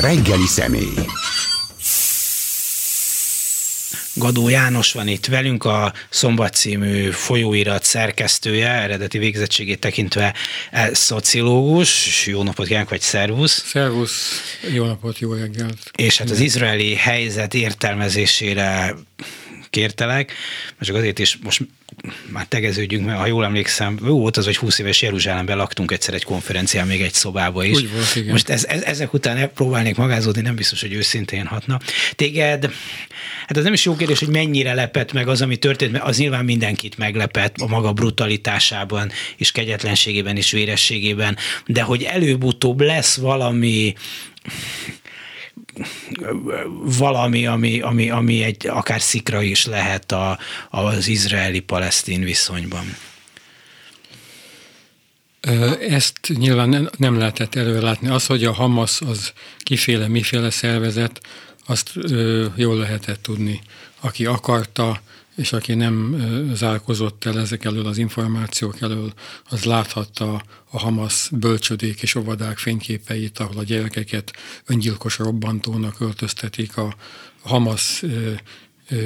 Reggeli személy. Gadó János van itt velünk, a Szombat című folyóirat szerkesztője, eredeti végzettségét tekintve e, szociológus. Jó napot kívánok, vagy szervusz! Szervusz, jó napot, jó reggelt! És hát az izraeli helyzet értelmezésére kértelek, csak azért is most már tegeződjünk, mert ha jól emlékszem, jó volt az, hogy 20 éves Jeruzsálemben laktunk egyszer egy konferencián, még egy szobába is. Úgy volt, igen. Most ez, ez, ezek után próbálnék magázódni, nem biztos, hogy őszintén hatna. Téged, hát az nem is jó kérdés, hogy mennyire lepett meg az, ami történt, mert az nyilván mindenkit meglepett a maga brutalitásában, és kegyetlenségében, és vérességében, de hogy előbb-utóbb lesz valami valami, ami, ami, ami egy akár szikra is lehet a, az izraeli-palesztin viszonyban. Ezt nyilván nem lehetett előlátni. Az, hogy a Hamas az kiféle, miféle szervezet, azt jól lehetett tudni. Aki akarta, és aki nem zárkozott el ezek elől az információk elől, az láthatta a Hamas bölcsödék és óvodák fényképeit, ahol a gyerekeket öngyilkos robbantónak öltöztetik, a Hamas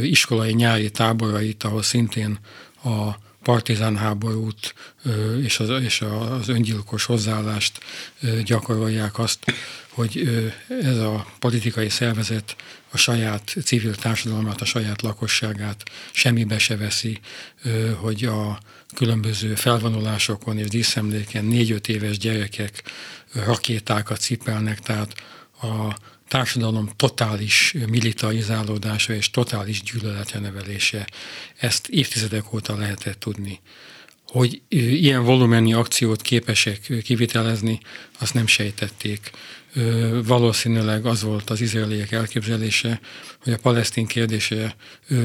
iskolai nyári táborait, ahol szintén a partizán háborút és az, és az öngyilkos hozzáállást gyakorolják azt, hogy ez a politikai szervezet a saját civil társadalmát, a saját lakosságát semmibe se veszi, hogy a különböző felvonulásokon és díszemléken négy-öt éves gyerekek rakétákat cipelnek, tehát a társadalom totális militarizálódása és totális gyűlöletre nevelése. Ezt évtizedek óta lehetett tudni. Hogy ilyen volumenű akciót képesek kivitelezni, azt nem sejtették. Valószínűleg az volt az izraeliek elképzelése, hogy a palesztin kérdése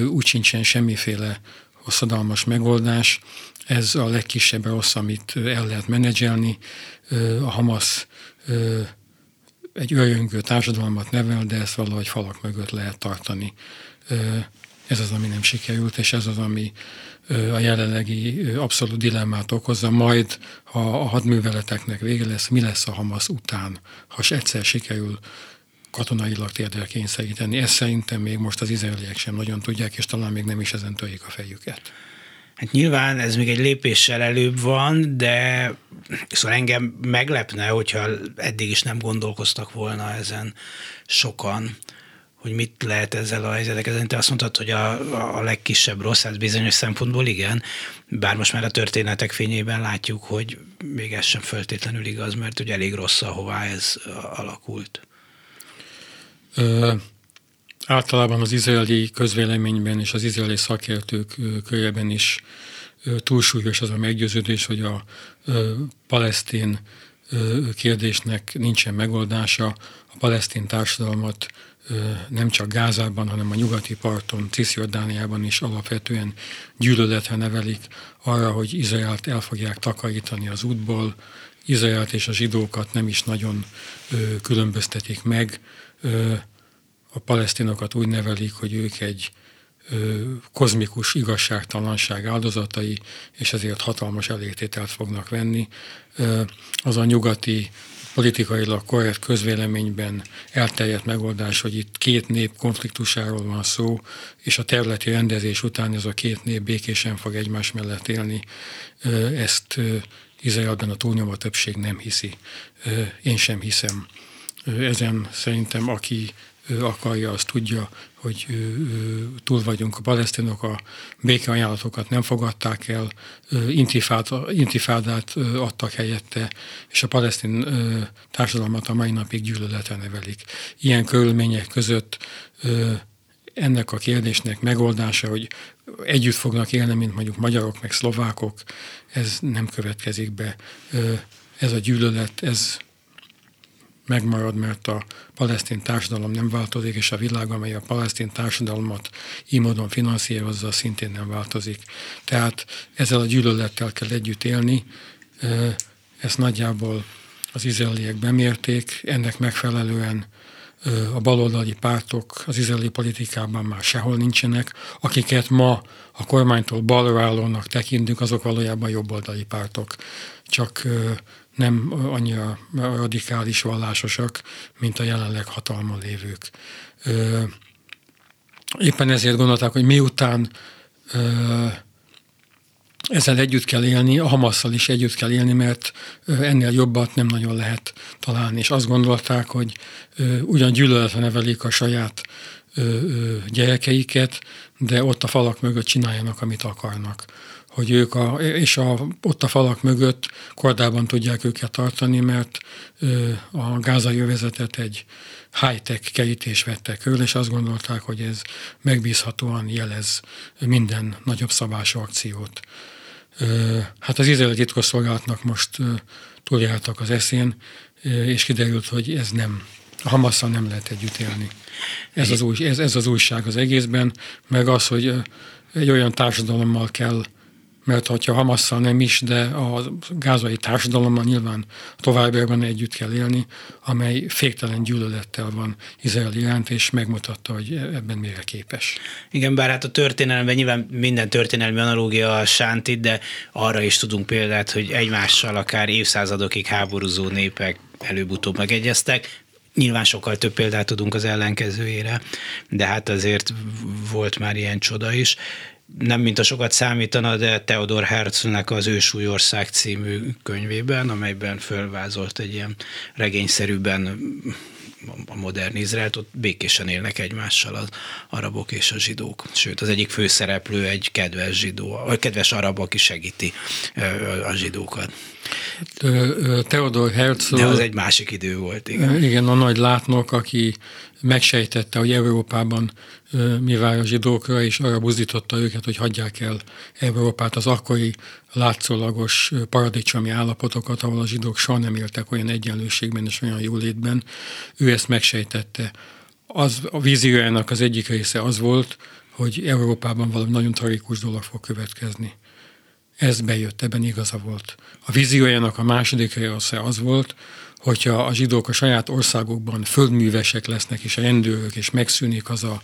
úgy sincsen semmiféle hosszadalmas megoldás, ez a legkisebb rossz, amit el lehet menedzselni. A Hamas egy örjöngő társadalmat nevel, de ezt valahogy falak mögött lehet tartani. Ez az, ami nem sikerült, és ez az, ami a jelenlegi abszolút dilemmát okozza, majd ha a hadműveleteknek vége lesz, mi lesz a Hamas után, ha egyszer sikerül katonailag térdre kényszeríteni. Ezt szerintem még most az izraeliek sem nagyon tudják, és talán még nem is ezen törik a fejüket. Hát nyilván ez még egy lépéssel előbb van, de szóval engem meglepne, hogyha eddig is nem gondolkoztak volna ezen sokan, hogy mit lehet ezzel a helyzetek. Te azt mondtad, hogy a, a legkisebb rossz, ez bizonyos szempontból igen, bár most már a történetek fényében látjuk, hogy még ez sem feltétlenül igaz, mert ugye elég rossz, ahová ez alakult. Ö, általában az izraeli közvéleményben és az izraeli szakértők körében is túlsúlyos az a meggyőződés, hogy a palesztin kérdésnek nincsen megoldása, a palesztin társadalmat nem csak Gázában, hanem a nyugati parton, Cisjordániában is alapvetően gyűlöletre nevelik arra, hogy Izraelt el fogják takarítani az útból, Izraelt és a zsidókat nem is nagyon különböztetik meg, a palesztinokat úgy nevelik, hogy ők egy kozmikus igazságtalanság áldozatai, és ezért hatalmas elégtételt fognak venni. Az a nyugati politikailag korrekt közvéleményben elterjedt megoldás, hogy itt két nép konfliktusáról van szó, és a területi rendezés után ez a két nép békésen fog egymás mellett élni. Ezt Izraelben a túlnyomó többség nem hiszi. Én sem hiszem. Ezen szerintem aki akarja, az tudja, hogy túl vagyunk. A palesztinok a békeajánlatokat nem fogadták el, intifádát adtak helyette, és a palesztin társadalmat a mai napig gyűlöletre nevelik. Ilyen körülmények között ennek a kérdésnek megoldása, hogy együtt fognak élni, mint mondjuk magyarok, meg szlovákok, ez nem következik be. Ez a gyűlölet, ez megmarad, mert a palesztin társadalom nem változik, és a világ, amely a palesztin társadalmat így módon finanszírozza, szintén nem változik. Tehát ezzel a gyűlölettel kell együtt élni, ezt nagyjából az izraeliek bemérték, ennek megfelelően a baloldali pártok az izraeli politikában már sehol nincsenek, akiket ma a kormánytól balra állónak tekintünk, azok valójában jobboldali pártok. Csak nem annyira radikális vallásosak, mint a jelenleg hatalma lévők. Éppen ezért gondolták, hogy miután ezzel együtt kell élni, a Hamasszal is együtt kell élni, mert ennél jobbat nem nagyon lehet találni. És azt gondolták, hogy ugyan gyűlöletre nevelik a saját gyerekeiket, de ott a falak mögött csináljanak, amit akarnak. Hogy ők a, és a, ott a falak mögött kordában tudják őket tartani, mert a gázai övezetet egy high-tech kerítés vette körül, és azt gondolták, hogy ez megbízhatóan jelez minden nagyobb szabású akciót. Hát az izraeli titkosszolgálatnak most túljártak az eszén, és kiderült, hogy ez nem, a Hamasszal nem lehet együtt élni. Ez az, új, ez, ez az újság az egészben, meg az, hogy egy olyan társadalommal kell mert hogyha Hamasszal nem is, de a gázai társadalommal nyilván továbbiakban együtt kell élni, amely féktelen gyűlölettel van Izrael iránt, és megmutatta, hogy ebben mire képes. Igen, bár hát a történelemben nyilván minden történelmi analógia a sántit, de arra is tudunk példát, hogy egymással akár évszázadokig háborúzó népek előbb-utóbb megegyeztek, Nyilván sokkal több példát tudunk az ellenkezőjére, de hát azért volt már ilyen csoda is nem mint a sokat számítana, de Theodor Herzlnek az Ősúlyország című könyvében, amelyben fölvázolt egy ilyen regényszerűben a modern Izraelt, ott békésen élnek egymással az arabok és a zsidók. Sőt, az egyik főszereplő egy kedves zsidó, vagy kedves arab, aki segíti a zsidókat. Theodor Herzl... De az egy másik idő volt, igen. Igen, a nagy látnok, aki megsejtette, hogy Európában mi vár a zsidókra, és arra buzdította őket, hogy hagyják el Európát, az akkori látszólagos paradicsomi állapotokat, ahol a zsidók soha nem éltek olyan egyenlőségben és olyan jólétben. Ő ezt megsejtette. Az, a víziójának az egyik része az volt, hogy Európában valami nagyon tragikus dolog fog következni. Ez bejött, ebben igaza volt. A víziójának a második része az volt, hogyha a zsidók a saját országokban földművesek lesznek, és a rendőrök, és megszűnik az a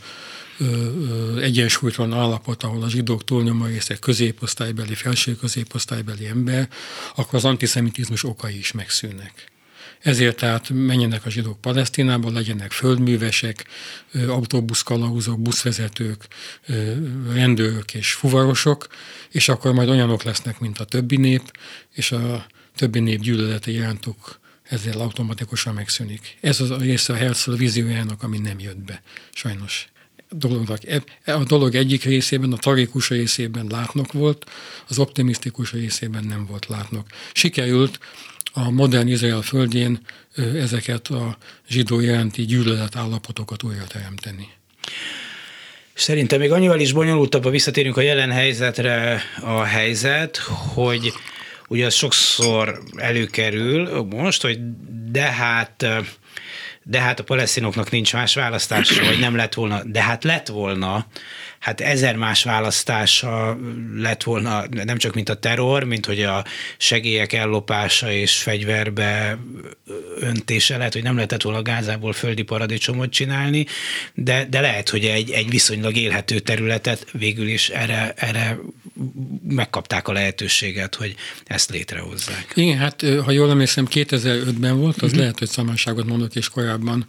egyensúlytalan állapot, ahol a zsidók túlnyomó része középosztálybeli, felső középosztálybeli ember, akkor az antiszemitizmus okai is megszűnnek. Ezért tehát menjenek a zsidók Palesztinába, legyenek földművesek, autóbuszkalauzok, buszvezetők, rendőrök és fuvarosok, és akkor majd olyanok lesznek, mint a többi nép, és a többi nép gyűlölete irántuk ezzel automatikusan megszűnik. Ez az a része a Herzl víziójának, ami nem jött be, sajnos. Dolognak. E, a dolog egyik részében, a tragikus részében látnok volt, az optimisztikus részében nem volt látnok. Sikerült a modern Izrael földjén ezeket a zsidó iránti gyűlölet állapotokat újra teremteni. Szerintem még annyival is bonyolultabb, ha visszatérünk a jelen helyzetre a helyzet, hogy ugye az sokszor előkerül most, hogy de hát de hát a palesztinoknak nincs más választása, vagy nem lett volna, de hát lett volna, hát ezer más választása lett volna, nem csak mint a terror, mint hogy a segélyek ellopása és fegyverbe öntése lehet, hogy nem lehetett volna Gázából földi paradicsomot csinálni, de, de lehet, hogy egy, egy viszonylag élhető területet végül is erre, erre megkapták a lehetőséget, hogy ezt létrehozzák. Igen, hát ha jól emlékszem, 2005-ben volt, az uh-huh. lehet, hogy szamárságot mondok, és korábban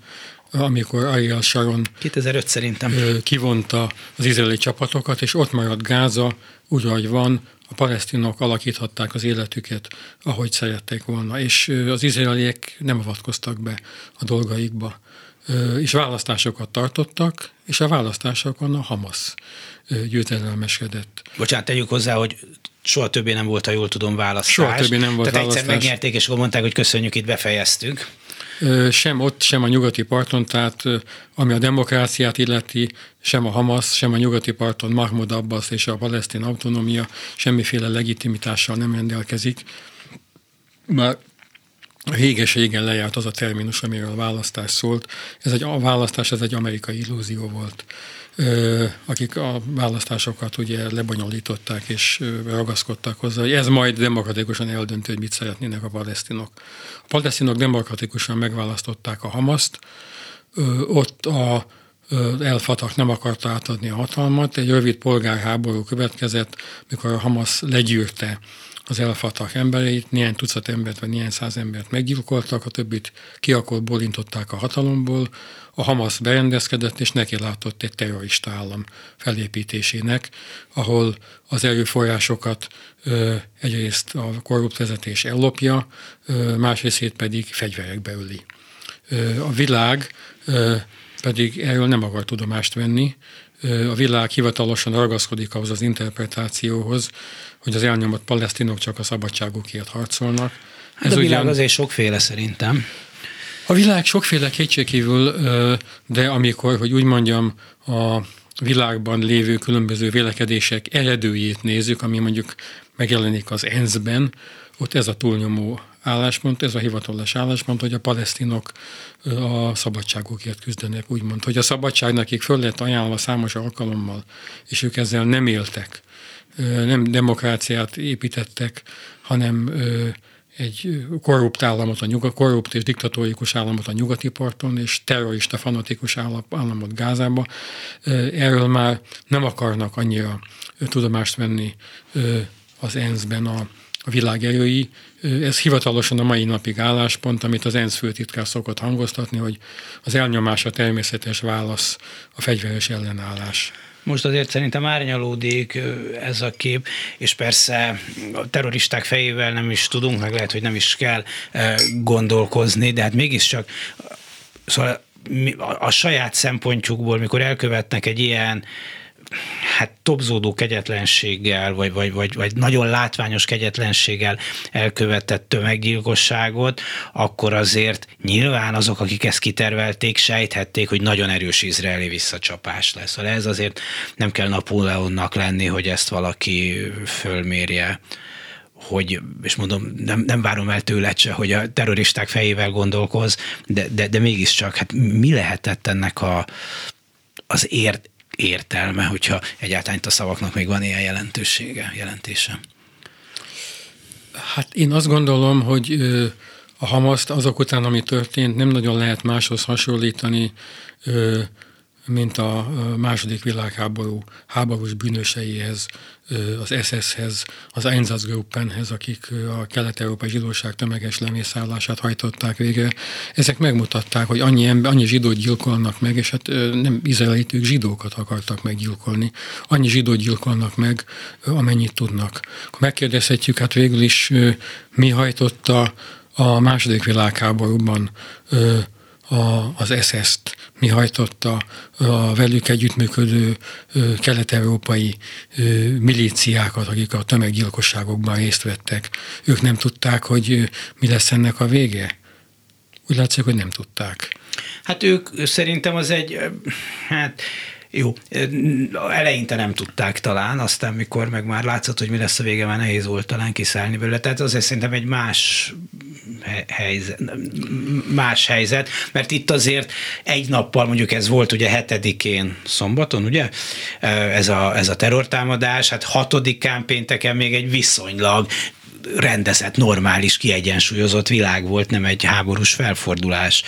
amikor Ariel Sharon 2005 szerintem kivonta az izraeli csapatokat, és ott maradt Gáza úgy, ahogy van, a palesztinok alakíthatták az életüket, ahogy szerették volna, és az izraeliek nem avatkoztak be a dolgaikba, és választásokat tartottak, és a választásokon a Hamas győzedelmeskedett. Bocsánat, tegyük hozzá, hogy soha többé nem volt, ha jól tudom, választás. Soha többé nem volt Tehát választás. egyszer megnyerték, és akkor mondták, hogy köszönjük, itt befejeztük. Sem ott, sem a nyugati parton, tehát ami a demokráciát illeti, sem a Hamas, sem a nyugati parton Mahmoud Abbas és a palesztin autonómia semmiféle legitimitással nem rendelkezik. Már réges-régen lejárt az a terminus, amiről a választás szólt. Ez egy, a választás ez egy amerikai illúzió volt akik a választásokat ugye lebonyolították és ragaszkodtak hozzá, hogy ez majd demokratikusan eldöntő, hogy mit szeretnének a palesztinok. A palesztinok demokratikusan megválasztották a Hamaszt, ott a elfatak nem akarta átadni a hatalmat. Egy rövid polgárháború következett, mikor a Hamas legyűrte az elfatak embereit, néhány tucat embert vagy néhány száz embert meggyilkoltak, a többit ki akkor bolintották a hatalomból, a Hamas berendezkedett, és neki látott egy terrorista állam felépítésének, ahol az erőforrásokat ö, egyrészt a korrupt vezetés ellopja, ö, másrészt pedig fegyverekbe öli. Ö, a világ ö, pedig erről nem akar tudomást venni, a világ hivatalosan ragaszkodik ahhoz az interpretációhoz, hogy az elnyomott palesztinok csak a szabadságukért harcolnak. Hát Ez a világ ugyan... azért sokféle szerintem. A világ sokféle kétségkívül, de amikor, hogy úgy mondjam, a világban lévő különböző vélekedések eredőjét nézzük, ami mondjuk megjelenik az ENSZ-ben, ott ez a túlnyomó álláspont, ez a hivatalos álláspont, hogy a palesztinok a szabadságokért küzdenek, úgymond, hogy a szabadság nekik föl lett ajánlva számos alkalommal, és ők ezzel nem éltek, nem demokráciát építettek, hanem egy korrupt államot, a nyugat, korrupt és diktatórikus államot a nyugati parton, és terrorista fanatikus államot Gázába. Erről már nem akarnak annyira tudomást venni az ENSZ-ben a, a világ erői. Ez hivatalosan a mai napig álláspont, amit az ENSZ főtitkár szokott hangoztatni, hogy az elnyomás a természetes válasz a fegyveres ellenállás. Most azért szerintem árnyalódik ez a kép, és persze a terroristák fejével nem is tudunk, meg lehet, hogy nem is kell gondolkozni, de hát mégiscsak szóval a saját szempontjukból, mikor elkövetnek egy ilyen hát topzódó kegyetlenséggel, vagy, vagy, vagy, vagy nagyon látványos kegyetlenséggel elkövetett tömeggyilkosságot, akkor azért nyilván azok, akik ezt kitervelték, sejthették, hogy nagyon erős izraeli visszacsapás lesz. Szóval ez azért nem kell Napóleonnak lenni, hogy ezt valaki fölmérje hogy, és mondom, nem, nem várom el tőled se, hogy a terroristák fejével gondolkoz, de, de, de mégiscsak, hát mi lehetett ennek a, az ért, értelme, hogyha egyáltalán a szavaknak még van ilyen jelentősége, jelentése? Hát én azt gondolom, hogy a Hamaszt azok után, ami történt, nem nagyon lehet máshoz hasonlítani, mint a második világháború háborús bűnöseihez, az SS-hez, az Einsatzgruppenhez, akik a kelet-európai zsidóság tömeges lemészállását hajtották végre. Ezek megmutatták, hogy annyi, ember, annyi zsidót gyilkolnak meg, és hát nem izraelitők zsidókat akartak meggyilkolni. Annyi zsidót gyilkolnak meg, amennyit tudnak. Megkérdezhetjük, hát végül is mi hajtotta a második világháborúban a, az SS-t, mi hajtotta a velük együttműködő kelet-európai milíciákat, akik a tömeggyilkosságokban részt vettek. Ők nem tudták, hogy mi lesz ennek a vége? Úgy látszik, hogy nem tudták. Hát ők szerintem az egy, hát jó, eleinte nem tudták talán, aztán mikor meg már látszott, hogy mi lesz a vége, már nehéz volt talán kiszállni belőle. Tehát azért szerintem egy más helyzet, más helyzet, mert itt azért egy nappal, mondjuk ez volt ugye hetedikén szombaton, ugye, ez a, ez a terrortámadás, hát hatodikán pénteken még egy viszonylag rendezett, normális, kiegyensúlyozott világ volt, nem egy háborús felfordulás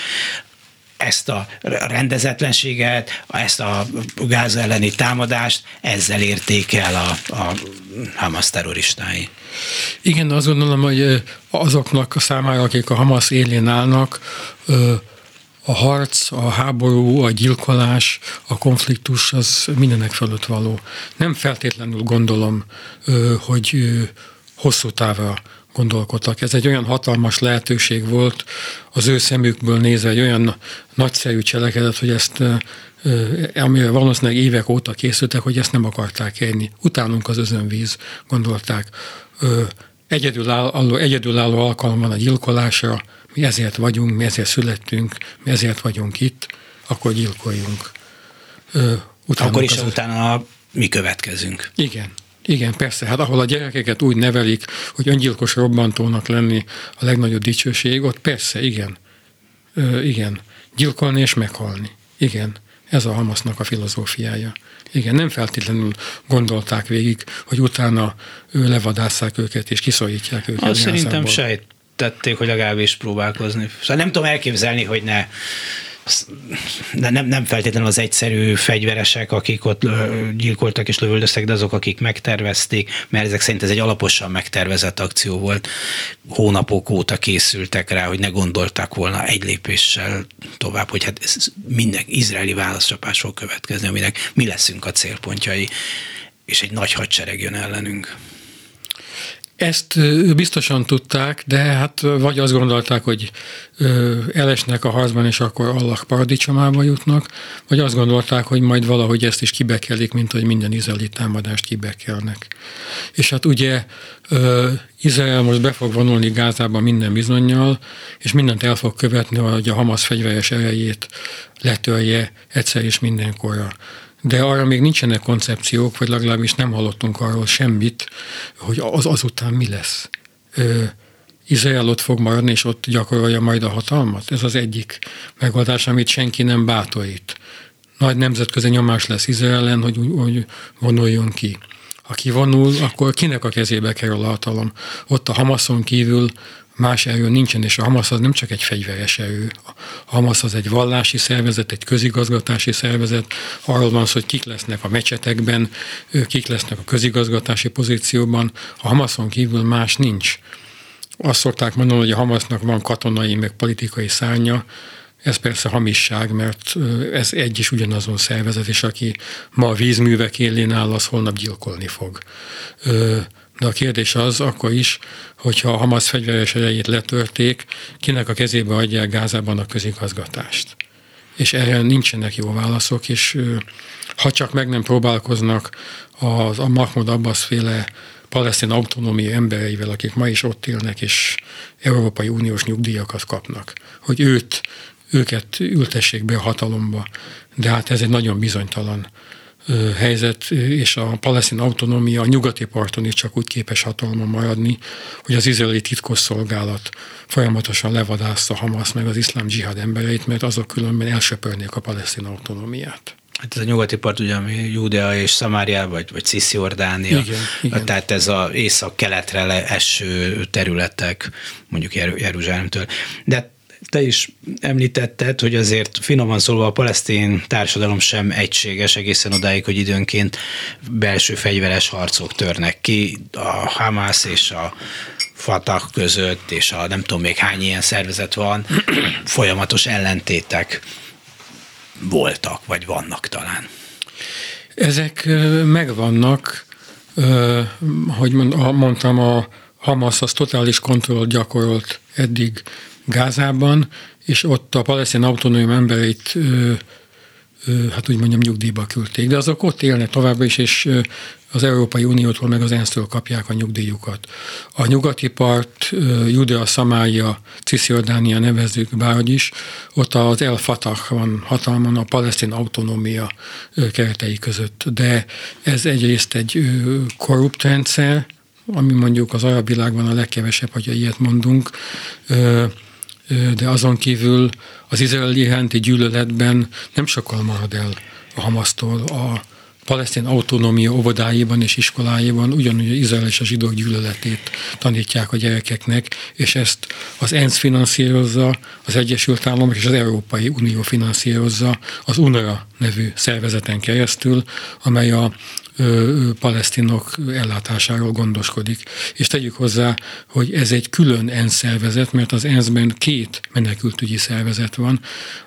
ezt a rendezetlenséget, ezt a gáz elleni támadást, ezzel érték el a, a Hamas terroristái. Igen, azt gondolom, hogy azoknak a számára, akik a Hamas élén állnak, a harc, a háború, a gyilkolás, a konfliktus az mindenek fölött való. Nem feltétlenül gondolom, hogy hosszú távra gondolkodtak. Ez egy olyan hatalmas lehetőség volt az ő szemükből nézve, egy olyan nagyszerű cselekedet, hogy ezt amire valószínűleg évek óta készültek, hogy ezt nem akarták érni. Utánunk az özönvíz, gondolták. Egyedülálló, egyedülálló alkalom van a gyilkolásra, mi ezért vagyunk, mi ezért születtünk, mi ezért vagyunk itt, akkor gyilkoljunk. Utánunk akkor is az... utána mi következünk. Igen, igen, persze. Hát ahol a gyerekeket úgy nevelik, hogy öngyilkos robbantónak lenni a legnagyobb dicsőség, ott persze, igen. Ö, igen. Gyilkolni és meghalni. Igen. Ez a Hamasznak a filozófiája. Igen, nem feltétlenül gondolták végig, hogy utána ő levadásszák őket és kiszorítják őket. Azt szerintem sejtették, hogy legalábbis próbálkozni. Szóval nem tudom elképzelni, hogy ne nem, nem feltétlenül az egyszerű fegyveresek, akik ott gyilkoltak és lövöldöztek, de azok, akik megtervezték, mert ezek szerint ez egy alaposan megtervezett akció volt. Hónapok óta készültek rá, hogy ne gondolták volna egy lépéssel tovább, hogy hát ez minden izraeli válaszcsapás fog következni, aminek mi leszünk a célpontjai, és egy nagy hadsereg jön ellenünk. Ezt biztosan tudták, de hát vagy azt gondolták, hogy elesnek a harcban, és akkor Allah paradicsomába jutnak, vagy azt gondolták, hogy majd valahogy ezt is kibekelik, mint hogy minden izraeli támadást kibekelnek. És hát ugye Izrael most be fog vonulni Gázába minden bizonyal, és mindent el fog követni, hogy a Hamas fegyveres erejét letörje egyszer és mindenkorra de arra még nincsenek koncepciók, vagy legalábbis nem hallottunk arról semmit, hogy az azután mi lesz. Ö, Izrael ott fog maradni, és ott gyakorolja majd a hatalmat? Ez az egyik megoldás, amit senki nem bátorít. Nagy nemzetközi nyomás lesz Izrael ellen, hogy, hogy vonuljon ki. Aki vonul, akkor kinek a kezébe kerül a hatalom? Ott a Hamaszon kívül más erő nincsen, és a Hamas az nem csak egy fegyveres erő. A Hamas az egy vallási szervezet, egy közigazgatási szervezet. Arról van szó, hogy kik lesznek a mecsetekben, kik lesznek a közigazgatási pozícióban. A Hamason kívül más nincs. Azt szokták mondani, hogy a Hamasnak van katonai, meg politikai szárnya, ez persze hamisság, mert ez egy is ugyanazon szervezet, és aki ma a vízművek élén áll, az holnap gyilkolni fog. De a kérdés az akkor is, hogyha a Hamas fegyveres erejét letörték, kinek a kezébe adják Gázában a közigazgatást. És erre nincsenek jó válaszok, és ha csak meg nem próbálkoznak az, a Mahmoud Abbas féle palesztin autonómia embereivel, akik ma is ott élnek, és Európai Uniós nyugdíjakat kapnak, hogy őt, őket ültessék be a hatalomba. De hát ez egy nagyon bizonytalan helyzet, és a palesztin autonómia a nyugati parton is csak úgy képes hatalma maradni, hogy az izraeli titkosszolgálat folyamatosan levadásza Hamas meg az iszlám dzsihad embereit, mert azok különben elsöpörnék a palesztin autonómiát. Hát ez a nyugati part ugye, ami Judea és Szamária, vagy, vagy Cisziordánia, igen, igen. tehát ez az észak-keletre eső területek, mondjuk Jeruzsálemtől. De te is említetted, hogy azért finoman szólva a palesztin társadalom sem egységes egészen odáig, hogy időnként belső fegyveres harcok törnek ki, a Hamász és a Fatah között, és a nem tudom még hány ilyen szervezet van, folyamatos ellentétek voltak, vagy vannak talán. Ezek megvannak, hogy mondtam, a Hamas az totális kontrollt gyakorolt eddig Gázában, és ott a palesztin autonóm embereit hát úgy mondjam nyugdíjba küldték. De azok ott élnek továbbra is, és az Európai Uniótól meg az ENSZ-től kapják a nyugdíjukat. A nyugati part, Judea, Szamália, Cisziordánia nevezzük bárhogy is, ott az El Fatah van hatalmon a palesztin autonómia keretei között. De ez egyrészt egy korrupt rendszer, ami mondjuk az arab világban a legkevesebb, hogyha ilyet mondunk, de azon kívül az izraeli iránti gyűlöletben nem sokkal marad el a Hamasztól. A palesztin autonómia óvodáiban és iskoláiban ugyanúgy az Izrael és a zsidók gyűlöletét tanítják a gyerekeknek, és ezt az ENSZ finanszírozza, az Egyesült Államok és az Európai Unió finanszírozza az UNRWA nevű szervezeten keresztül, amely a palesztinok ellátásáról gondoskodik. És tegyük hozzá, hogy ez egy külön ENSZ szervezet, mert az ENSZ-ben két menekültügyi szervezet van.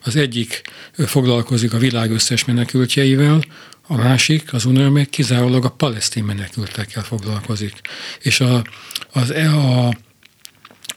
Az egyik foglalkozik a világ összes menekültjeivel, a másik, az UNRWA meg kizárólag a palesztin menekültekkel foglalkozik. És a, az, e, a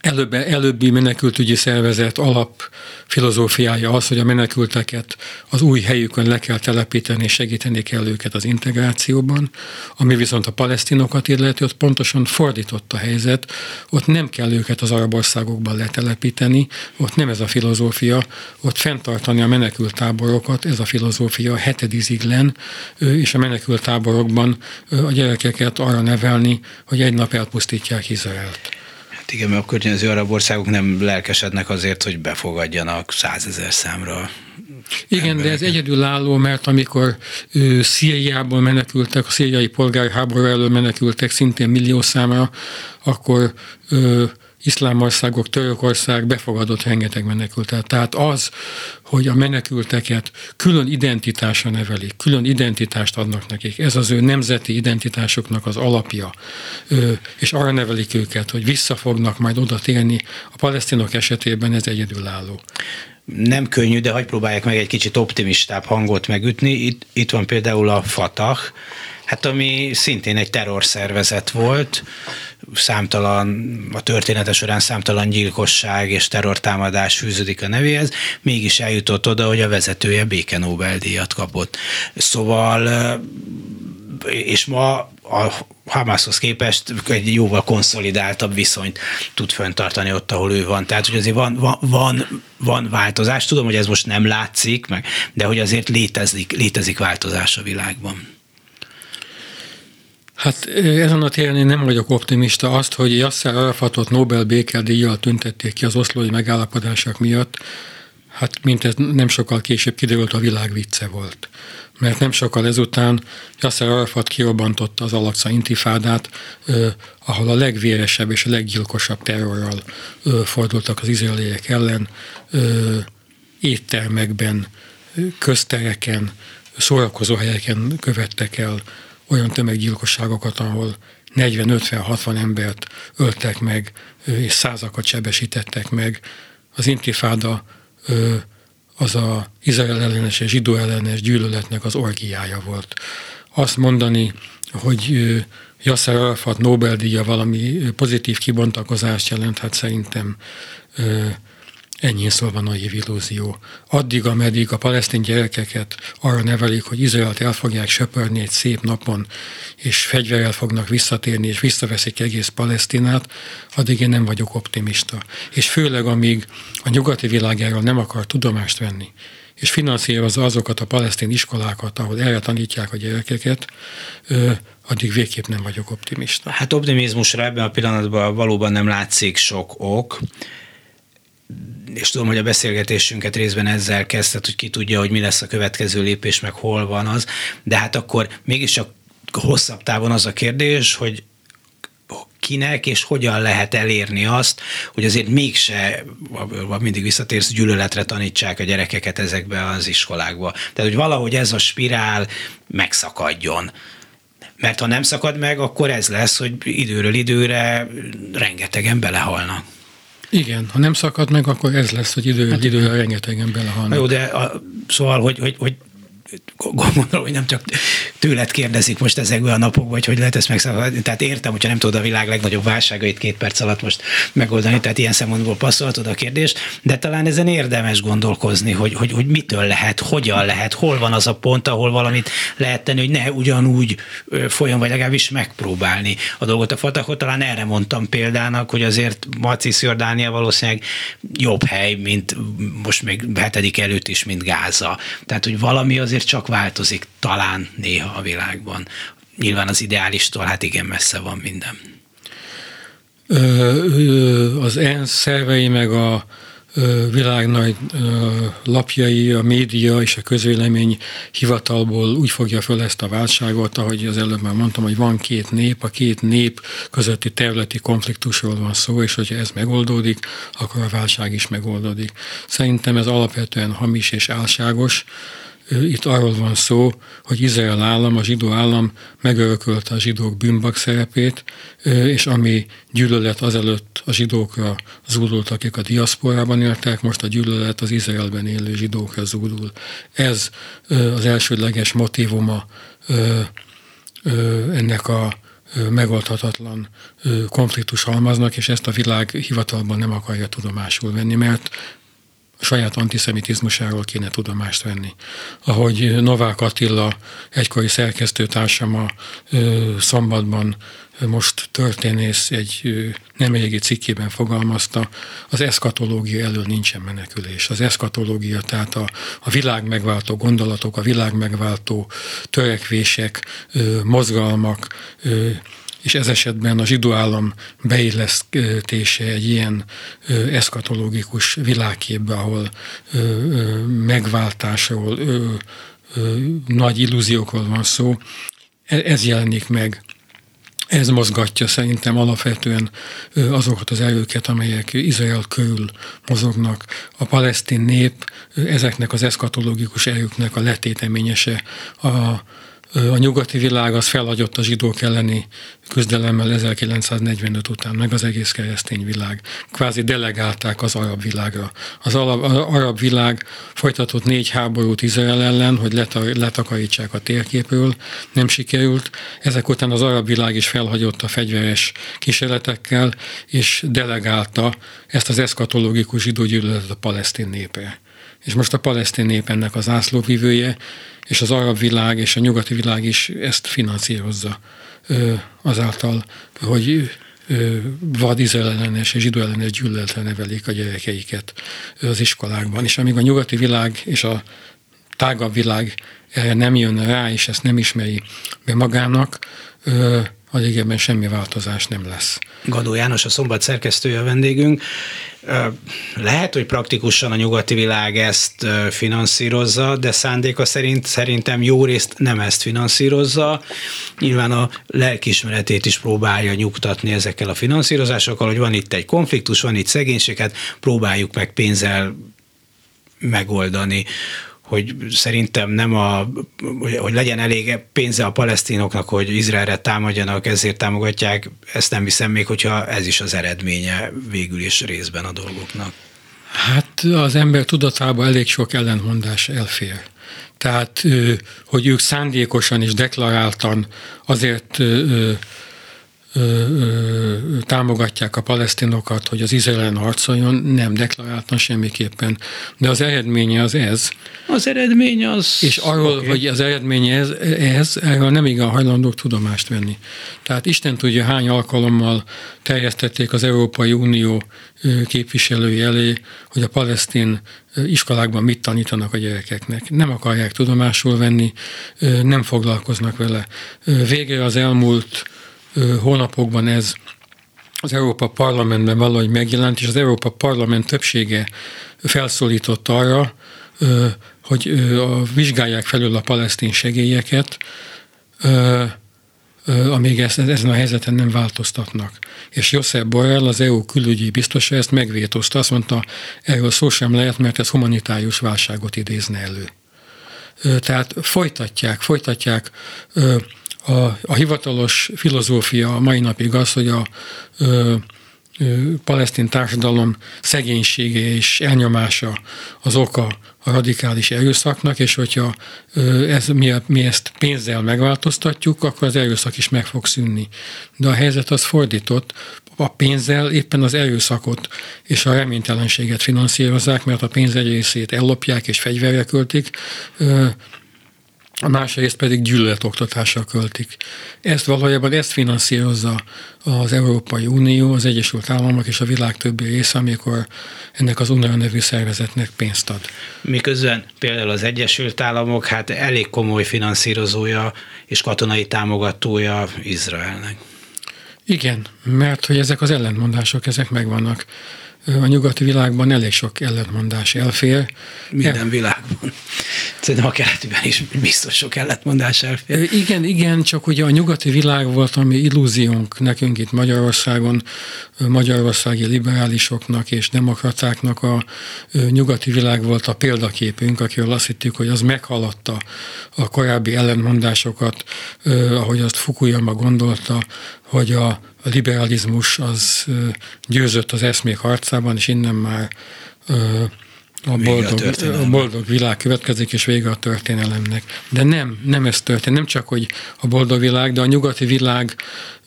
előbb, előbbi menekültügyi szervezet alap filozófiája az, hogy a menekülteket az új helyükön le kell telepíteni, és segíteni kell őket az integrációban, ami viszont a palesztinokat illeti, ott pontosan fordított a helyzet, ott nem kell őket az arab országokban letelepíteni, ott nem ez a filozófia, ott fenntartani a menekültáborokat, ez a filozófia hetediziglen, és a menekültáborokban a gyerekeket arra nevelni, hogy egy nap elpusztítják Izraelt. Hát igen, mert a környező arab országok nem lelkesednek azért, hogy befogadjanak százezer számra igen, embereket. de ez egyedülálló, mert amikor ő, Szíriából menekültek, a szíriai polgárháború elől menekültek szintén millió számra, akkor ő, iszlám országok, Törökország befogadott rengeteg menekültet. Tehát az, hogy a menekülteket külön identitásra nevelik, külön identitást adnak nekik, ez az ő nemzeti identitásoknak az alapja, és arra nevelik őket, hogy vissza fognak majd oda térni, a palesztinok esetében ez egyedülálló. Nem könnyű, de hagyj próbálják meg egy kicsit optimistább hangot megütni. Itt, itt van például a Fatah, hát ami szintén egy terrorszervezet volt, számtalan, a története során számtalan gyilkosság és terrortámadás fűződik a nevéhez, mégis eljutott oda, hogy a vezetője béke Nobel-díjat kapott. Szóval és ma a Hamashoz képest egy jóval konszolidáltabb viszonyt tud föntartani ott, ahol ő van. Tehát, hogy azért van, van, van, van változás. Tudom, hogy ez most nem látszik, meg, de hogy azért létezik, létezik változás a világban. Hát ezen a téren én nem vagyok optimista. Azt, hogy Yasser Arafatot Nobel békedíjjal tüntették ki az oszlói megállapodások miatt, hát mint ez nem sokkal később kiderült, a világ vicce volt. Mert nem sokkal ezután Yasser Arafat kirobbantotta az Alaksa intifádát, eh, ahol a legvéresebb és a leggyilkosabb terrorral fordultak az izraeliek ellen, eh, éttermekben, köztereken, szórakozó helyeken követtek el olyan tömeggyilkosságokat, ahol 40-50-60 embert öltek meg, és százakat sebesítettek meg. Az intifáda az a Izrael ellenes és zsidó ellenes gyűlöletnek az orgiája volt. Azt mondani, hogy Yasser Arafat Nobel-díja valami pozitív kibontakozást jelent, hát szerintem Ennyi szólva naiv illúzió. Addig, ameddig a palesztin gyerekeket arra nevelik, hogy Izraelt el fogják söpörni egy szép napon, és fegyverrel fognak visszatérni, és visszaveszik egész Palesztinát, addig én nem vagyok optimista. És főleg, amíg a nyugati világáról nem akar tudomást venni, és finanszírozza azokat a palesztin iskolákat, ahol erre tanítják a gyerekeket, addig végképp nem vagyok optimista. Hát optimizmusra ebben a pillanatban valóban nem látszik sok ok és tudom, hogy a beszélgetésünket részben ezzel kezdett, hogy ki tudja, hogy mi lesz a következő lépés, meg hol van az, de hát akkor mégiscsak hosszabb távon az a kérdés, hogy kinek és hogyan lehet elérni azt, hogy azért mégse, mindig visszatérsz, gyűlöletre tanítsák a gyerekeket ezekbe az iskolákba. Tehát, hogy valahogy ez a spirál megszakadjon. Mert ha nem szakad meg, akkor ez lesz, hogy időről időre rengetegen belehalnak. Igen, ha nem szakad meg, akkor ez lesz, hogy idő, hát, időre rengetegen belehalnak. Jó, de a, szóval, hogy, hogy, hogy gondolom, hogy nem csak tőled kérdezik most ezekben a napokban, hogy hogy lehet ezt megszabadulni. Tehát értem, hogyha nem tudod a világ legnagyobb válságait két perc alatt most megoldani, tehát ilyen szempontból passzolhatod a kérdést, de talán ezen érdemes gondolkozni, hogy, hogy, hogy mitől lehet, hogyan lehet, hol van az a pont, ahol valamit lehet tenni, hogy ne ugyanúgy folyam, vagy legalábbis megpróbálni a dolgot. A Fatahot talán erre mondtam példának, hogy azért Macis Jordánia valószínűleg jobb hely, mint most még hetedik előtt is, mint Gáza. Tehát, hogy valami azért csak változik talán néha a világban. Nyilván az ideálistól hát igen messze van minden. Az ENSZ szervei meg a világ nagy lapjai, a média és a közvélemény hivatalból úgy fogja föl ezt a válságot, ahogy az előbb már mondtam, hogy van két nép, a két nép közötti területi konfliktusról van szó, és hogyha ez megoldódik, akkor a válság is megoldódik. Szerintem ez alapvetően hamis és álságos, itt arról van szó, hogy Izrael állam, a zsidó állam megörökölte a zsidók bűnbak szerepét, és ami gyűlölet azelőtt a zsidókra zúdult, akik a diaszporában éltek, most a gyűlölet az Izraelben élő zsidókra zúdul. Ez az elsődleges motivuma ennek a megoldhatatlan konfliktus halmaznak, és ezt a világ hivatalban nem akarja tudomásul venni, mert saját antiszemitizmusáról kéne tudomást venni. Ahogy Novák Attila, egykori szerkesztőtársam a szombatban most történész egy nem eléggé cikkében fogalmazta, az eszkatológia elől nincsen menekülés. Az eszkatológia, tehát a, a világ megváltó gondolatok, a világ megváltó törekvések, mozgalmak, és ez esetben a zsidó állam beillesztése egy ilyen eszkatológikus világképbe, ahol megváltásról, nagy illúziókról van szó, e, ez jelenik meg ez mozgatja szerintem alapvetően azokat az erőket, amelyek Izrael körül mozognak. A palesztin nép ezeknek az eszkatológikus erőknek a letéteményese, a a nyugati világ az felhagyott a zsidók elleni küzdelemmel 1945 után, meg az egész keresztény világ. Kvázi delegálták az arab világra. Az arab, világ folytatott négy háborút Izrael ellen, hogy letakarítsák a térképről, nem sikerült. Ezek után az arab világ is felhagyott a fegyveres kísérletekkel, és delegálta ezt az eszkatológikus zsidó a palesztin népre. És most a palesztin nép ennek az ászlóvivője, és az arab világ és a nyugati világ is ezt finanszírozza azáltal, hogy vad ellenes és zsidó ellenes gyűlöletre nevelik a gyerekeiket az iskolákban. És amíg a nyugati világ és a tágabb világ erre nem jön rá, és ezt nem ismeri be magának, a régebben semmi változás nem lesz. Gadó János, a szombat szerkesztője a vendégünk. Lehet, hogy praktikusan a nyugati világ ezt finanszírozza, de szándéka szerint szerintem jó részt nem ezt finanszírozza. Nyilván a lelkismeretét is próbálja nyugtatni ezekkel a finanszírozásokkal, hogy van itt egy konfliktus, van itt szegénységet, próbáljuk meg pénzzel megoldani hogy szerintem nem a, hogy legyen elég pénze a palesztinoknak, hogy Izraelre támadjanak, ezért támogatják, ezt nem hiszem még, hogyha ez is az eredménye végül is részben a dolgoknak. Hát az ember tudatában elég sok ellentmondás elfér. Tehát, hogy ők szándékosan és deklaráltan azért támogatják a palesztinokat, hogy az Izraelen harcoljon, nem deklaráltan semmiképpen. De az eredménye az ez. Az eredmény az... És arról, okay. hogy az eredménye ez, ez, erről nem igen hajlandók tudomást venni. Tehát Isten tudja, hány alkalommal terjesztették az Európai Unió képviselői elé, hogy a palesztin iskolákban mit tanítanak a gyerekeknek. Nem akarják tudomásul venni, nem foglalkoznak vele. Végre az elmúlt hónapokban ez az Európa Parlamentben valahogy megjelent, és az Európa Parlament többsége felszólított arra, hogy vizsgálják felül a palesztin segélyeket, amíg ezt, ezen a helyzeten nem változtatnak. És Josep Borrell, az EU külügyi biztosa ezt megvétózta, azt mondta, erről szó sem lehet, mert ez humanitárius válságot idézne elő. Tehát folytatják, folytatják a, a hivatalos filozófia a mai napig az, hogy a ö, palesztin társadalom szegénysége és elnyomása az oka a radikális erőszaknak, és hogyha ez, mi, mi ezt pénzzel megváltoztatjuk, akkor az erőszak is meg fog szűnni. De a helyzet az fordított, a pénzzel éppen az erőszakot és a reménytelenséget finanszírozzák, mert a pénz egy részét ellopják és fegyverre költik, a másrészt pedig gyűlöletoktatásra költik. Ezt valójában ezt finanszírozza az Európai Unió, az Egyesült Államok és a világ többi része, amikor ennek az UNRWA nevű szervezetnek pénzt ad. Miközben például az Egyesült Államok hát elég komoly finanszírozója és katonai támogatója Izraelnek. Igen, mert hogy ezek az ellentmondások, ezek megvannak a nyugati világban elég sok ellentmondás elfér. Minden világban. Szerintem a keletiben is biztos sok ellentmondás elfér. Igen, igen, csak ugye a nyugati világ volt, ami illúziónk nekünk itt Magyarországon, magyarországi liberálisoknak és demokratáknak a nyugati világ volt a példaképünk, akiről azt hittük, hogy az meghaladta a korábbi ellentmondásokat, ahogy azt Fukuyama gondolta, hogy a, a liberalizmus az győzött az eszmék harcában, és innen már a boldog, a, a boldog világ következik, és vége a történelemnek. De nem, nem ez történt. Nem csak, hogy a boldog világ, de a nyugati világ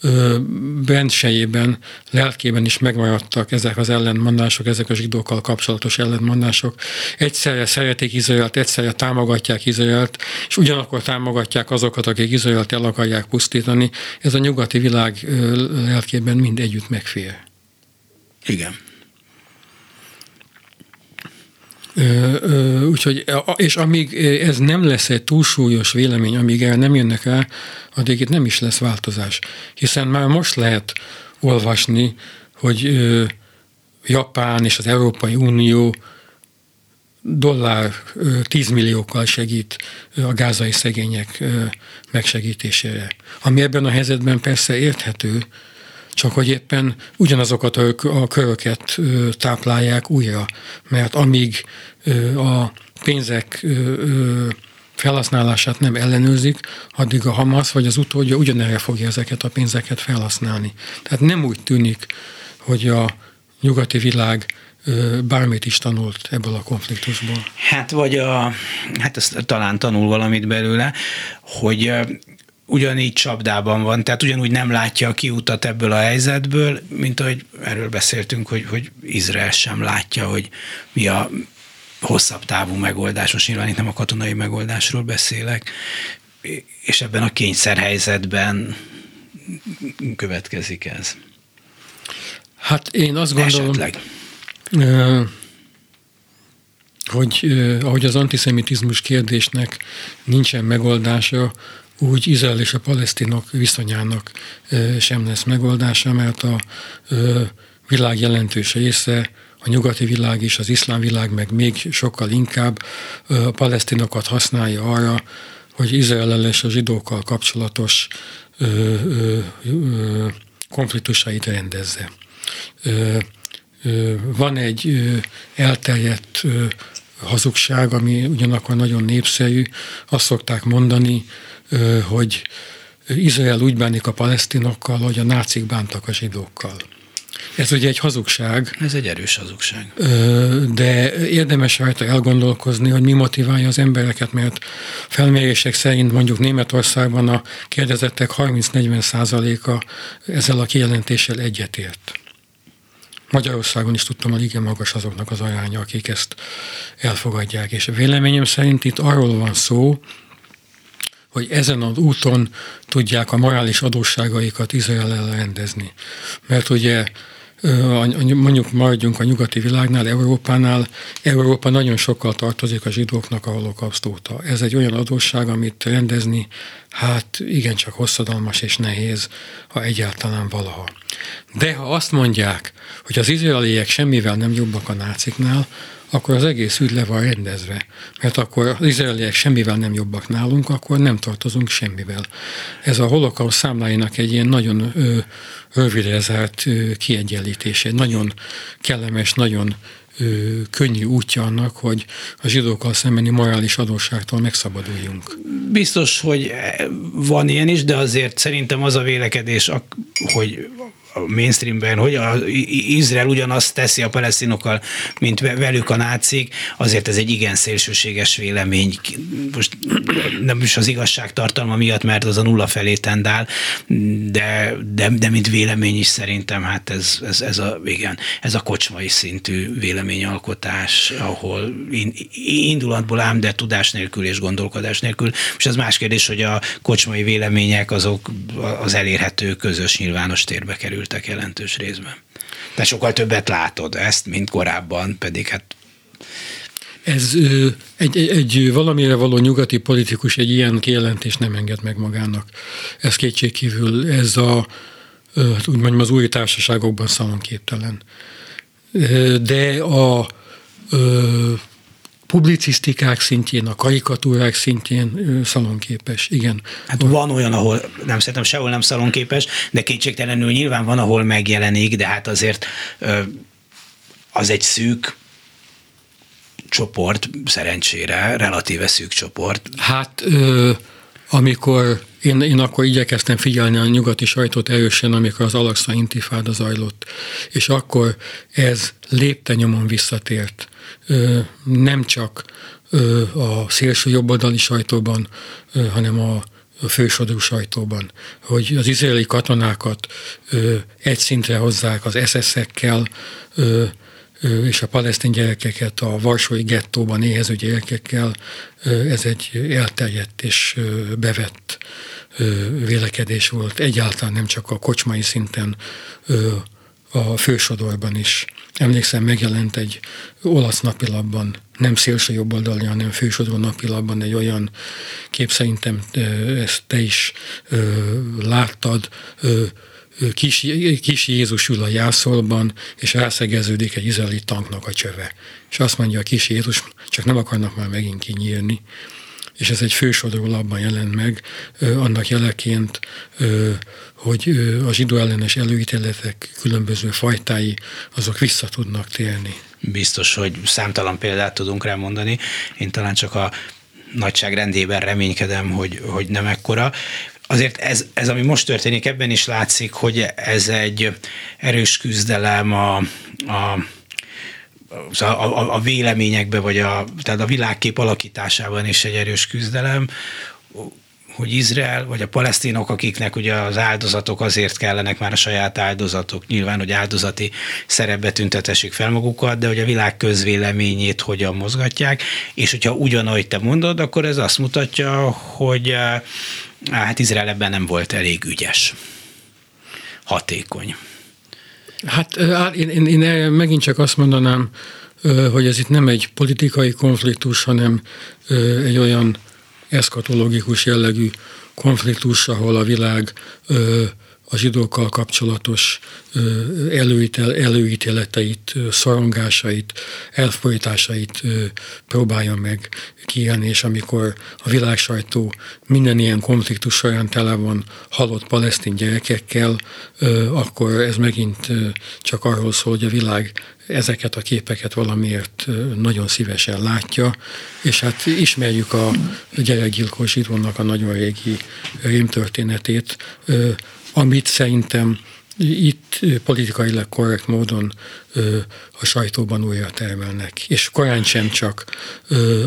ö, bensejében, lelkében is megmaradtak ezek az ellentmondások, ezek a zsidókkal kapcsolatos ellentmondások. Egyszerre szeretik Izraelt, egyszerre támogatják Izraelt, és ugyanakkor támogatják azokat, akik Izraelt el akarják pusztítani. Ez a nyugati világ ö, lelkében mind együtt megfér. Igen. Úgyhogy, és amíg ez nem lesz egy túlsúlyos vélemény, amíg el nem jönnek rá, addig itt nem is lesz változás. Hiszen már most lehet olvasni, hogy Japán és az Európai Unió dollár 10 milliókkal segít a gázai szegények megsegítésére. Ami ebben a helyzetben persze érthető, csak hogy éppen ugyanazokat a köröket táplálják újra, mert amíg a pénzek felhasználását nem ellenőrzik, addig a Hamas vagy az utódja ugyanerre fogja ezeket a pénzeket felhasználni. Tehát nem úgy tűnik, hogy a nyugati világ bármit is tanult ebből a konfliktusból. Hát vagy a, hát ezt talán tanul valamit belőle, hogy ugyanígy csapdában van, tehát ugyanúgy nem látja a kiutat ebből a helyzetből, mint ahogy erről beszéltünk, hogy, hogy Izrael sem látja, hogy mi a hosszabb távú megoldás, most nyilván itt nem a katonai megoldásról beszélek, és ebben a kényszerhelyzetben következik ez. Hát én azt gondolom, Esetleg. hogy ahogy az antiszemitizmus kérdésnek nincsen megoldása, úgy Izrael és a palesztinok viszonyának sem lesz megoldása, mert a világ jelentős része, a nyugati világ és az iszlám világ meg még sokkal inkább a palesztinokat használja arra, hogy Izrael és a zsidókkal kapcsolatos konfliktusait rendezze. Van egy elterjedt hazugság, ami ugyanakkor nagyon népszerű. Azt szokták mondani, hogy Izrael úgy bánik a palesztinokkal, hogy a nácik bántak a zsidókkal. Ez ugye egy hazugság. Ez egy erős hazugság. De érdemes rajta elgondolkozni, hogy mi motiválja az embereket, mert felmérések szerint mondjuk Németországban a kérdezettek 30-40 százaléka ezzel a kijelentéssel egyetért. Magyarországon is tudtam, hogy igen magas azoknak az aránya, akik ezt elfogadják. És véleményem szerint itt arról van szó, hogy ezen az úton tudják a morális adósságaikat Izrael rendezni. Mert ugye mondjuk maradjunk a nyugati világnál, Európánál, Európa nagyon sokkal tartozik a zsidóknak a holokauszt óta. Ez egy olyan adósság, amit rendezni, hát igencsak hosszadalmas és nehéz, ha egyáltalán valaha. De ha azt mondják, hogy az izraeliek semmivel nem jobbak a náciknál, akkor az egész ügy le van rendezve. Mert akkor az izraeliek semmivel nem jobbak nálunk, akkor nem tartozunk semmivel. Ez a holokauszt számláinak egy ilyen nagyon ö, rövidre zárt ö, kiegyenlítése, nagyon kellemes, nagyon ö, könnyű útja annak, hogy a zsidókkal szembeni morális adósságtól megszabaduljunk. Biztos, hogy van ilyen is, de azért szerintem az a vélekedés, hogy mainstreamben, hogy a Izrael ugyanazt teszi a palesztinokkal, mint velük a nácik, azért ez egy igen szélsőséges vélemény. Most nem is az igazság tartalma miatt, mert az a nulla felé tendál, de, de, de mint vélemény is szerintem, hát ez, ez, ez, a, igen, ez a kocsmai szintű véleményalkotás, ahol indulatból ám, de tudás nélkül és gondolkodás nélkül. És ez más kérdés, hogy a kocsmai vélemények azok az elérhető közös nyilvános térbe kerül kerültek jelentős részben. De sokkal többet látod ezt, mint korábban, pedig hát ez egy, egy, egy valamire való nyugati politikus egy ilyen kijelentést nem enged meg magának. Ez kétségkívül, ez a, úgy mondjam, az új társaságokban szalonképtelen. De a, a publicisztikák szintjén, a karikatúrák szintjén szalonképes, igen. Hát van olyan, ahol nem szerintem sehol nem szalonképes, de kétségtelenül nyilván van, ahol megjelenik, de hát azért az egy szűk csoport, szerencsére, relatíve szűk csoport. Hát amikor én, én akkor igyekeztem figyelni a nyugati sajtót erősen, amikor az Alaksa intifáda zajlott, és akkor ez lépte nyomon visszatért. Nem csak a szélső jobboldali sajtóban, hanem a fősodrú sajtóban, hogy az izraeli katonákat egy szintre hozzák az SS-ekkel, és a palesztin gyerekeket a Varsói gettóban éhező gyerekekkel, ez egy elterjedt és bevett vélekedés volt. Egyáltalán nem csak a kocsmai szinten, a fősodorban is. Emlékszem, megjelent egy olasz napilapban, nem szélső jobboldali, hanem fősodró napilapban egy olyan kép, szerintem ezt te is láttad, kis, kis Jézus ül a jászolban, és rászegeződik egy izraeli tanknak a csöve. És azt mondja a kis Jézus, csak nem akarnak már megint kinyírni és ez egy fősodról abban jelent meg, annak jeleként, hogy a zsidó ellenes előítéletek különböző fajtái, azok vissza tudnak térni. Biztos, hogy számtalan példát tudunk rá mondani. Én talán csak a nagyságrendében reménykedem, hogy, hogy nem ekkora. Azért ez, ez, ami most történik, ebben is látszik, hogy ez egy erős küzdelem a, a a, a, a véleményekbe, vagy a, tehát a világkép alakításában is egy erős küzdelem, hogy Izrael, vagy a palesztinok, akiknek ugye az áldozatok azért kellenek már a saját áldozatok, nyilván, hogy áldozati szerepbe tüntetessék fel magukat, de hogy a világ közvéleményét hogyan mozgatják, és hogyha ugyanahogy te mondod, akkor ez azt mutatja, hogy hát Izrael ebben nem volt elég ügyes, hatékony. Hát én, én, én megint csak azt mondanám, hogy ez itt nem egy politikai konfliktus, hanem egy olyan eszkatológikus jellegű konfliktus, ahol a világ a zsidókkal kapcsolatos előítel, előítéleteit, szorongásait, elfolytásait próbálja meg kiélni, és amikor a világ sajtó minden ilyen konfliktus során tele van halott palesztin gyerekekkel, akkor ez megint csak arról szól, hogy a világ ezeket a képeket valamiért nagyon szívesen látja, és hát ismerjük a gyerekgyilkos zsidónak a nagyon régi rémtörténetét, amit szerintem itt politikailag korrekt módon a sajtóban újra termelnek. És korán sem csak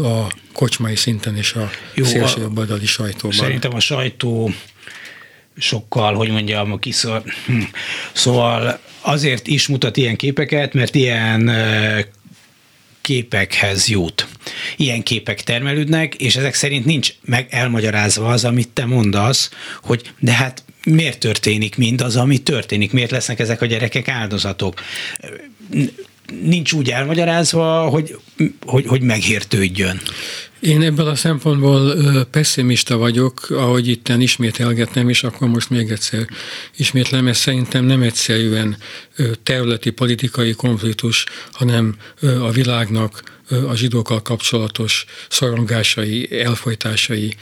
a kocsmai szinten és a szélsőjobboldali sajtóban. Szerintem a sajtó sokkal, hogy mondjam, kiszor, hm, szóval azért is mutat ilyen képeket, mert ilyen képekhez jut. Ilyen képek termelődnek, és ezek szerint nincs meg elmagyarázva az, amit te mondasz, hogy de hát miért történik mindaz, ami történik, miért lesznek ezek a gyerekek áldozatok. Nincs úgy elmagyarázva, hogy, hogy, hogy megértődjön. Én ebből a szempontból pessimista vagyok, ahogy itten ismételgetnem, és akkor most még egyszer ismétlem, ez szerintem nem egyszerűen területi politikai konfliktus, hanem a világnak a zsidókkal kapcsolatos szorongásai, elfolytásai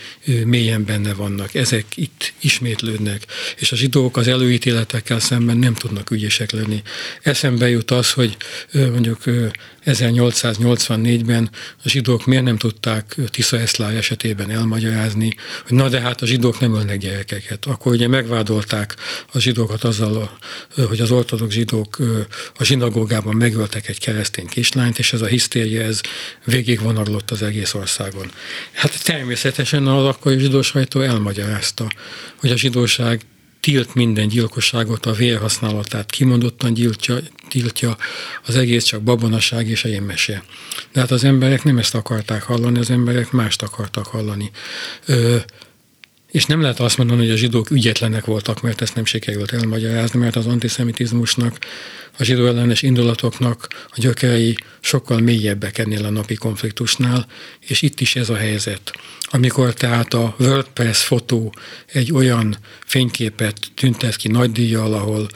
mélyen benne vannak. Ezek itt ismétlődnek, és a zsidók az előítéletekkel szemben nem tudnak ügyesek lenni. Eszembe jut az, hogy mondjuk 1884-ben a zsidók miért nem tudták Tisza Eszlály esetében elmagyarázni, hogy na de hát a zsidók nem ölnek gyerekeket. Akkor ugye megvádolták a zsidókat azzal, hogy az ortodox zsidók a zsinagógában megöltek egy keresztény kislányt, és ez a hisztéria, ez végigvonarlott az egész országon. Hát természetesen az akkori zsidó sajtó elmagyarázta, hogy a zsidóság tilt minden gyilkosságot, a vérhasználatát kimondottan gyiltja, tiltja, az egész csak babonaság és egy mese. De hát az emberek nem ezt akarták hallani, az emberek mást akartak hallani. Ö, és nem lehet azt mondani, hogy a zsidók ügyetlenek voltak, mert ezt nem sikerült elmagyarázni, mert az antiszemitizmusnak, a zsidó ellenes indulatoknak a gyökerei sokkal mélyebbek ennél a napi konfliktusnál, és itt is ez a helyzet. Amikor tehát a WordPress fotó egy olyan fényképet tüntet ki nagy díjjal, ahol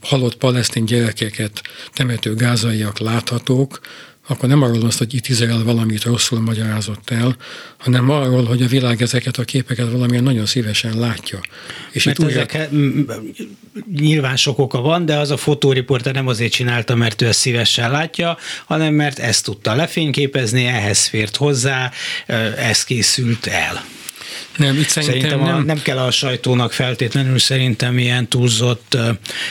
halott palesztin gyerekeket temető gázaiak láthatók, akkor nem arról van hogy itt Izrael valamit rosszul magyarázott el, hanem arról, hogy a világ ezeket a képeket valamilyen nagyon szívesen látja. És mert itt ezek, újra... nyilván sok oka van, de az a fotóriporter nem azért csinálta, mert ő ezt szívesen látja, hanem mert ezt tudta lefényképezni, ehhez fért hozzá, ez készült el. Nem, itt szerintem, szerintem a, nem. nem kell a sajtónak feltétlenül szerintem ilyen túlzott,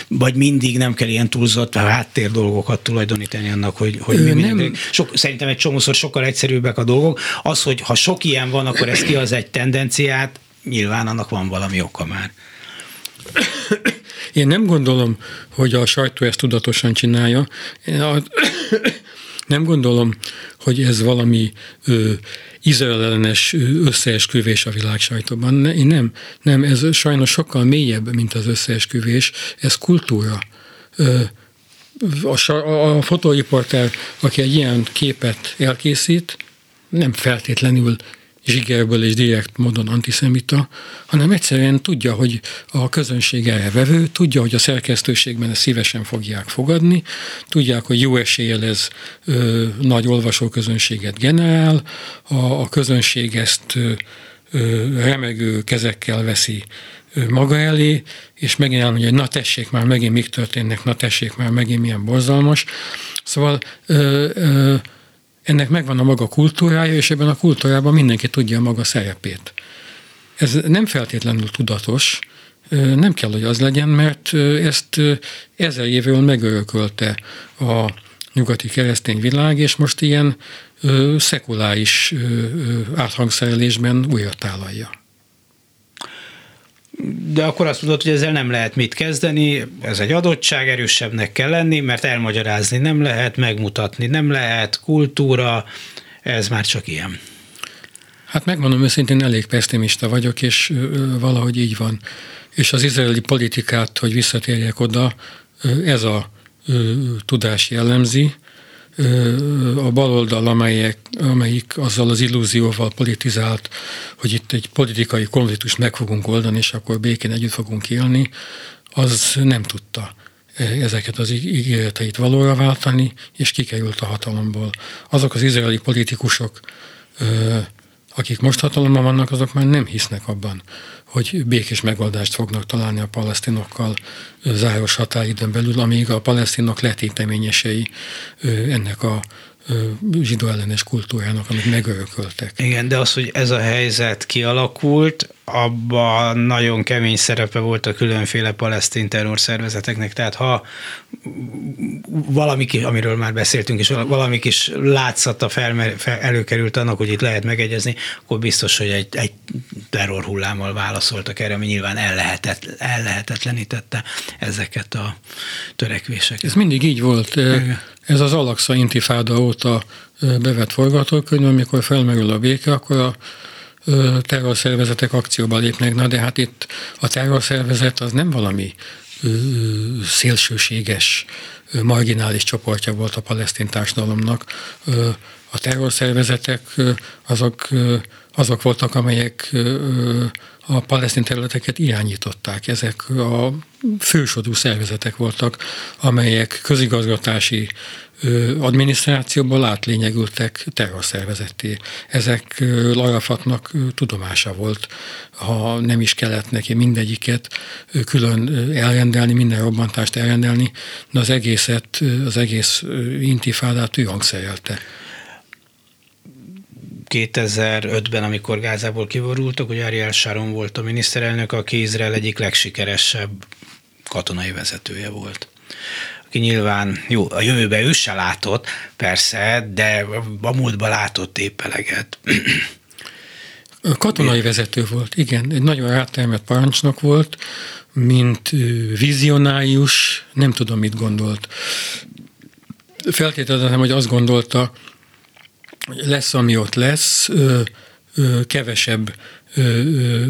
vagy mindig nem kell ilyen túlzott háttér dolgokat tulajdonítani annak, hogy, hogy mi nem. Sok, szerintem egy csomószor sokkal egyszerűbbek a dolgok. Az, hogy ha sok ilyen van, akkor ez ki az egy tendenciát, nyilván annak van valami oka már. Én nem gondolom, hogy a sajtó ezt tudatosan csinálja. Nem gondolom, hogy ez valami ö, Izrael ellenes összeesküvés a világ sajtóban. Nem, nem, ez sajnos sokkal mélyebb, mint az összeesküvés, ez kultúra. Ö, a, a fotóriporter, aki egy ilyen képet elkészít, nem feltétlenül zsigerből és direkt módon antiszemita, hanem egyszerűen tudja, hogy a közönség erre vevő, tudja, hogy a szerkesztőségben ezt szívesen fogják fogadni, tudják, hogy jó eséllyel ez ö, nagy olvasóközönséget generál, a, a közönség ezt ö, ö, remegő kezekkel veszi maga elé, és megint elmondja, hogy na tessék már, megint mik történnek, na tessék már, megint milyen borzalmas. Szóval ö, ö, ennek megvan a maga kultúrája, és ebben a kultúrában mindenki tudja a maga szerepét. Ez nem feltétlenül tudatos, nem kell, hogy az legyen, mert ezt ezer évről megörökölte a nyugati keresztény világ, és most ilyen szekuláris áthangszerelésben újra tálalja de akkor azt mondod, hogy ezzel nem lehet mit kezdeni, ez egy adottság, erősebbnek kell lenni, mert elmagyarázni nem lehet, megmutatni nem lehet, kultúra, ez már csak ilyen. Hát megmondom őszintén, elég pessimista vagyok, és valahogy így van. És az izraeli politikát, hogy visszatérjek oda, ez a tudás jellemzi, a baloldal, amelyek, amelyik azzal az illúzióval politizált, hogy itt egy politikai konfliktust meg fogunk oldani, és akkor békén együtt fogunk élni, az nem tudta ezeket az ígéreteit valóra váltani, és kikerült a hatalomból. Azok az izraeli politikusok, akik most hatalomban vannak, azok már nem hisznek abban, hogy békés megoldást fognak találni a palesztinokkal záros határidőn belül, amíg a palesztinok letéteményesei ennek a zsidó ellenes kultúrának, amit megörököltek. Igen, de az, hogy ez a helyzet kialakult, abban nagyon kemény szerepe volt a különféle palesztin terrorszervezeteknek, tehát ha valami, amiről már beszéltünk, és valami kis látszata felmer, fel, előkerült annak, hogy itt lehet megegyezni, akkor biztos, hogy egy, egy terrorhullámmal válaszoltak erre, ami nyilván ellehetet, ellehetetlenítette ezeket a törekvéseket. Ez mindig így volt. Igen. Ez az Alaksa intifáda óta bevett forgatókönyv, amikor felmerül a béke, akkor a terrorszervezetek akcióba lépnek. Na de hát itt a terrorszervezet az nem valami szélsőséges, marginális csoportja volt a palesztin társadalomnak. A terrorszervezetek azok, azok voltak, amelyek a palesztin területeket irányították. Ezek a fősodú szervezetek voltak, amelyek közigazgatási adminisztrációból átlényegültek terrorszervezetté. Ezek Larafatnak tudomása volt, ha nem is kellett neki mindegyiket külön elrendelni, minden robbantást elrendelni, de az egészet, az egész intifádát ő hangszerelte. 2005-ben, amikor Gázából kiborultak, hogy Ariel Sharon volt a miniszterelnök, aki Izrael egyik legsikeresebb katonai vezetője volt aki nyilván jó, a jövőbe ő se látott, persze, de a múltban látott épp eleget. Katonai vezető volt, igen, egy nagyon rátermett parancsnok volt, mint vizionárius, nem tudom, mit gondolt. Feltételezem, hogy azt gondolta, hogy lesz, ami ott lesz, kevesebb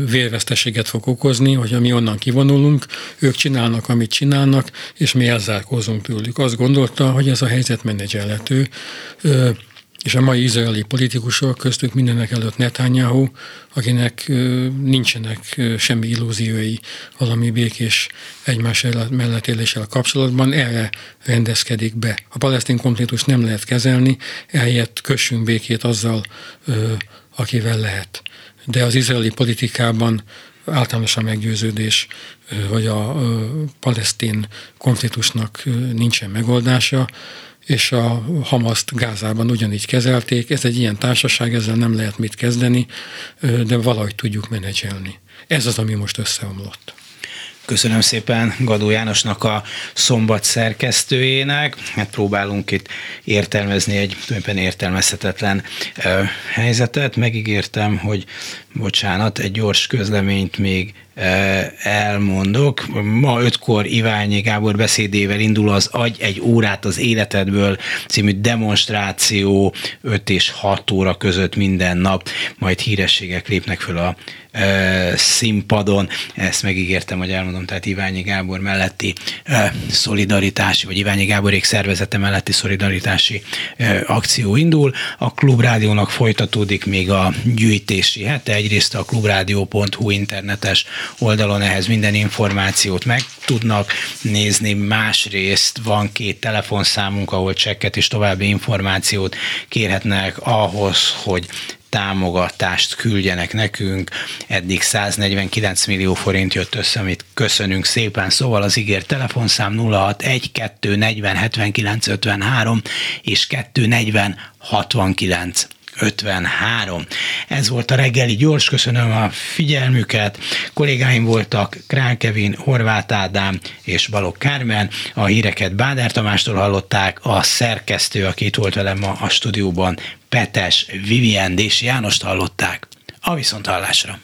vérveszteséget fog okozni, hogy mi onnan kivonulunk, ők csinálnak, amit csinálnak, és mi elzárkózunk tőlük. Azt gondolta, hogy ez a helyzet menedzselhető, és a mai izraeli politikusok köztük mindenek előtt Netanyahu, akinek nincsenek semmi illúziói valami békés egymás mellett éléssel kapcsolatban, erre rendezkedik be. A palesztin konfliktus nem lehet kezelni, ehelyett kössünk békét azzal, akivel lehet de az izraeli politikában általános a meggyőződés, hogy a palesztin konfliktusnak nincsen megoldása, és a Hamaszt Gázában ugyanígy kezelték. Ez egy ilyen társaság, ezzel nem lehet mit kezdeni, de valahogy tudjuk menedzselni. Ez az, ami most összeomlott. Köszönöm szépen Gadó Jánosnak a szombat szerkesztőjének. Hát próbálunk itt értelmezni egy tulajdonképpen értelmezhetetlen helyzetet. Megígértem, hogy bocsánat, egy gyors közleményt még elmondok. Ma ötkor Iványi Gábor beszédével indul az Agy egy órát az életedből című demonstráció 5 és 6 óra között minden nap, majd hírességek lépnek föl a színpadon. Ezt megígértem, hogy elmondom, tehát Iványi Gábor melletti szolidaritási, vagy Iványi Gáborék szervezete melletti szolidaritási akció indul. A Klubrádiónak folytatódik még a gyűjtési hete. Egyrészt a klubrádió.hu internetes oldalon ehhez minden információt meg tudnak nézni. Másrészt van két telefonszámunk, ahol csekket és további információt kérhetnek ahhoz, hogy támogatást küldjenek nekünk. Eddig 149 millió forint jött össze, amit köszönünk szépen. Szóval az ígért telefonszám 061 240 79 53 és 240 69 53. Ez volt a reggeli gyors, köszönöm a figyelmüket. Kollégáim voltak Krán Kevin, Horváth Ádám és Balogh Kármen. A híreket Bádár Tamástól hallották, a szerkesztő, aki itt volt velem ma a stúdióban, Petes Vivien Dési Jánost hallották. A viszonthallásra.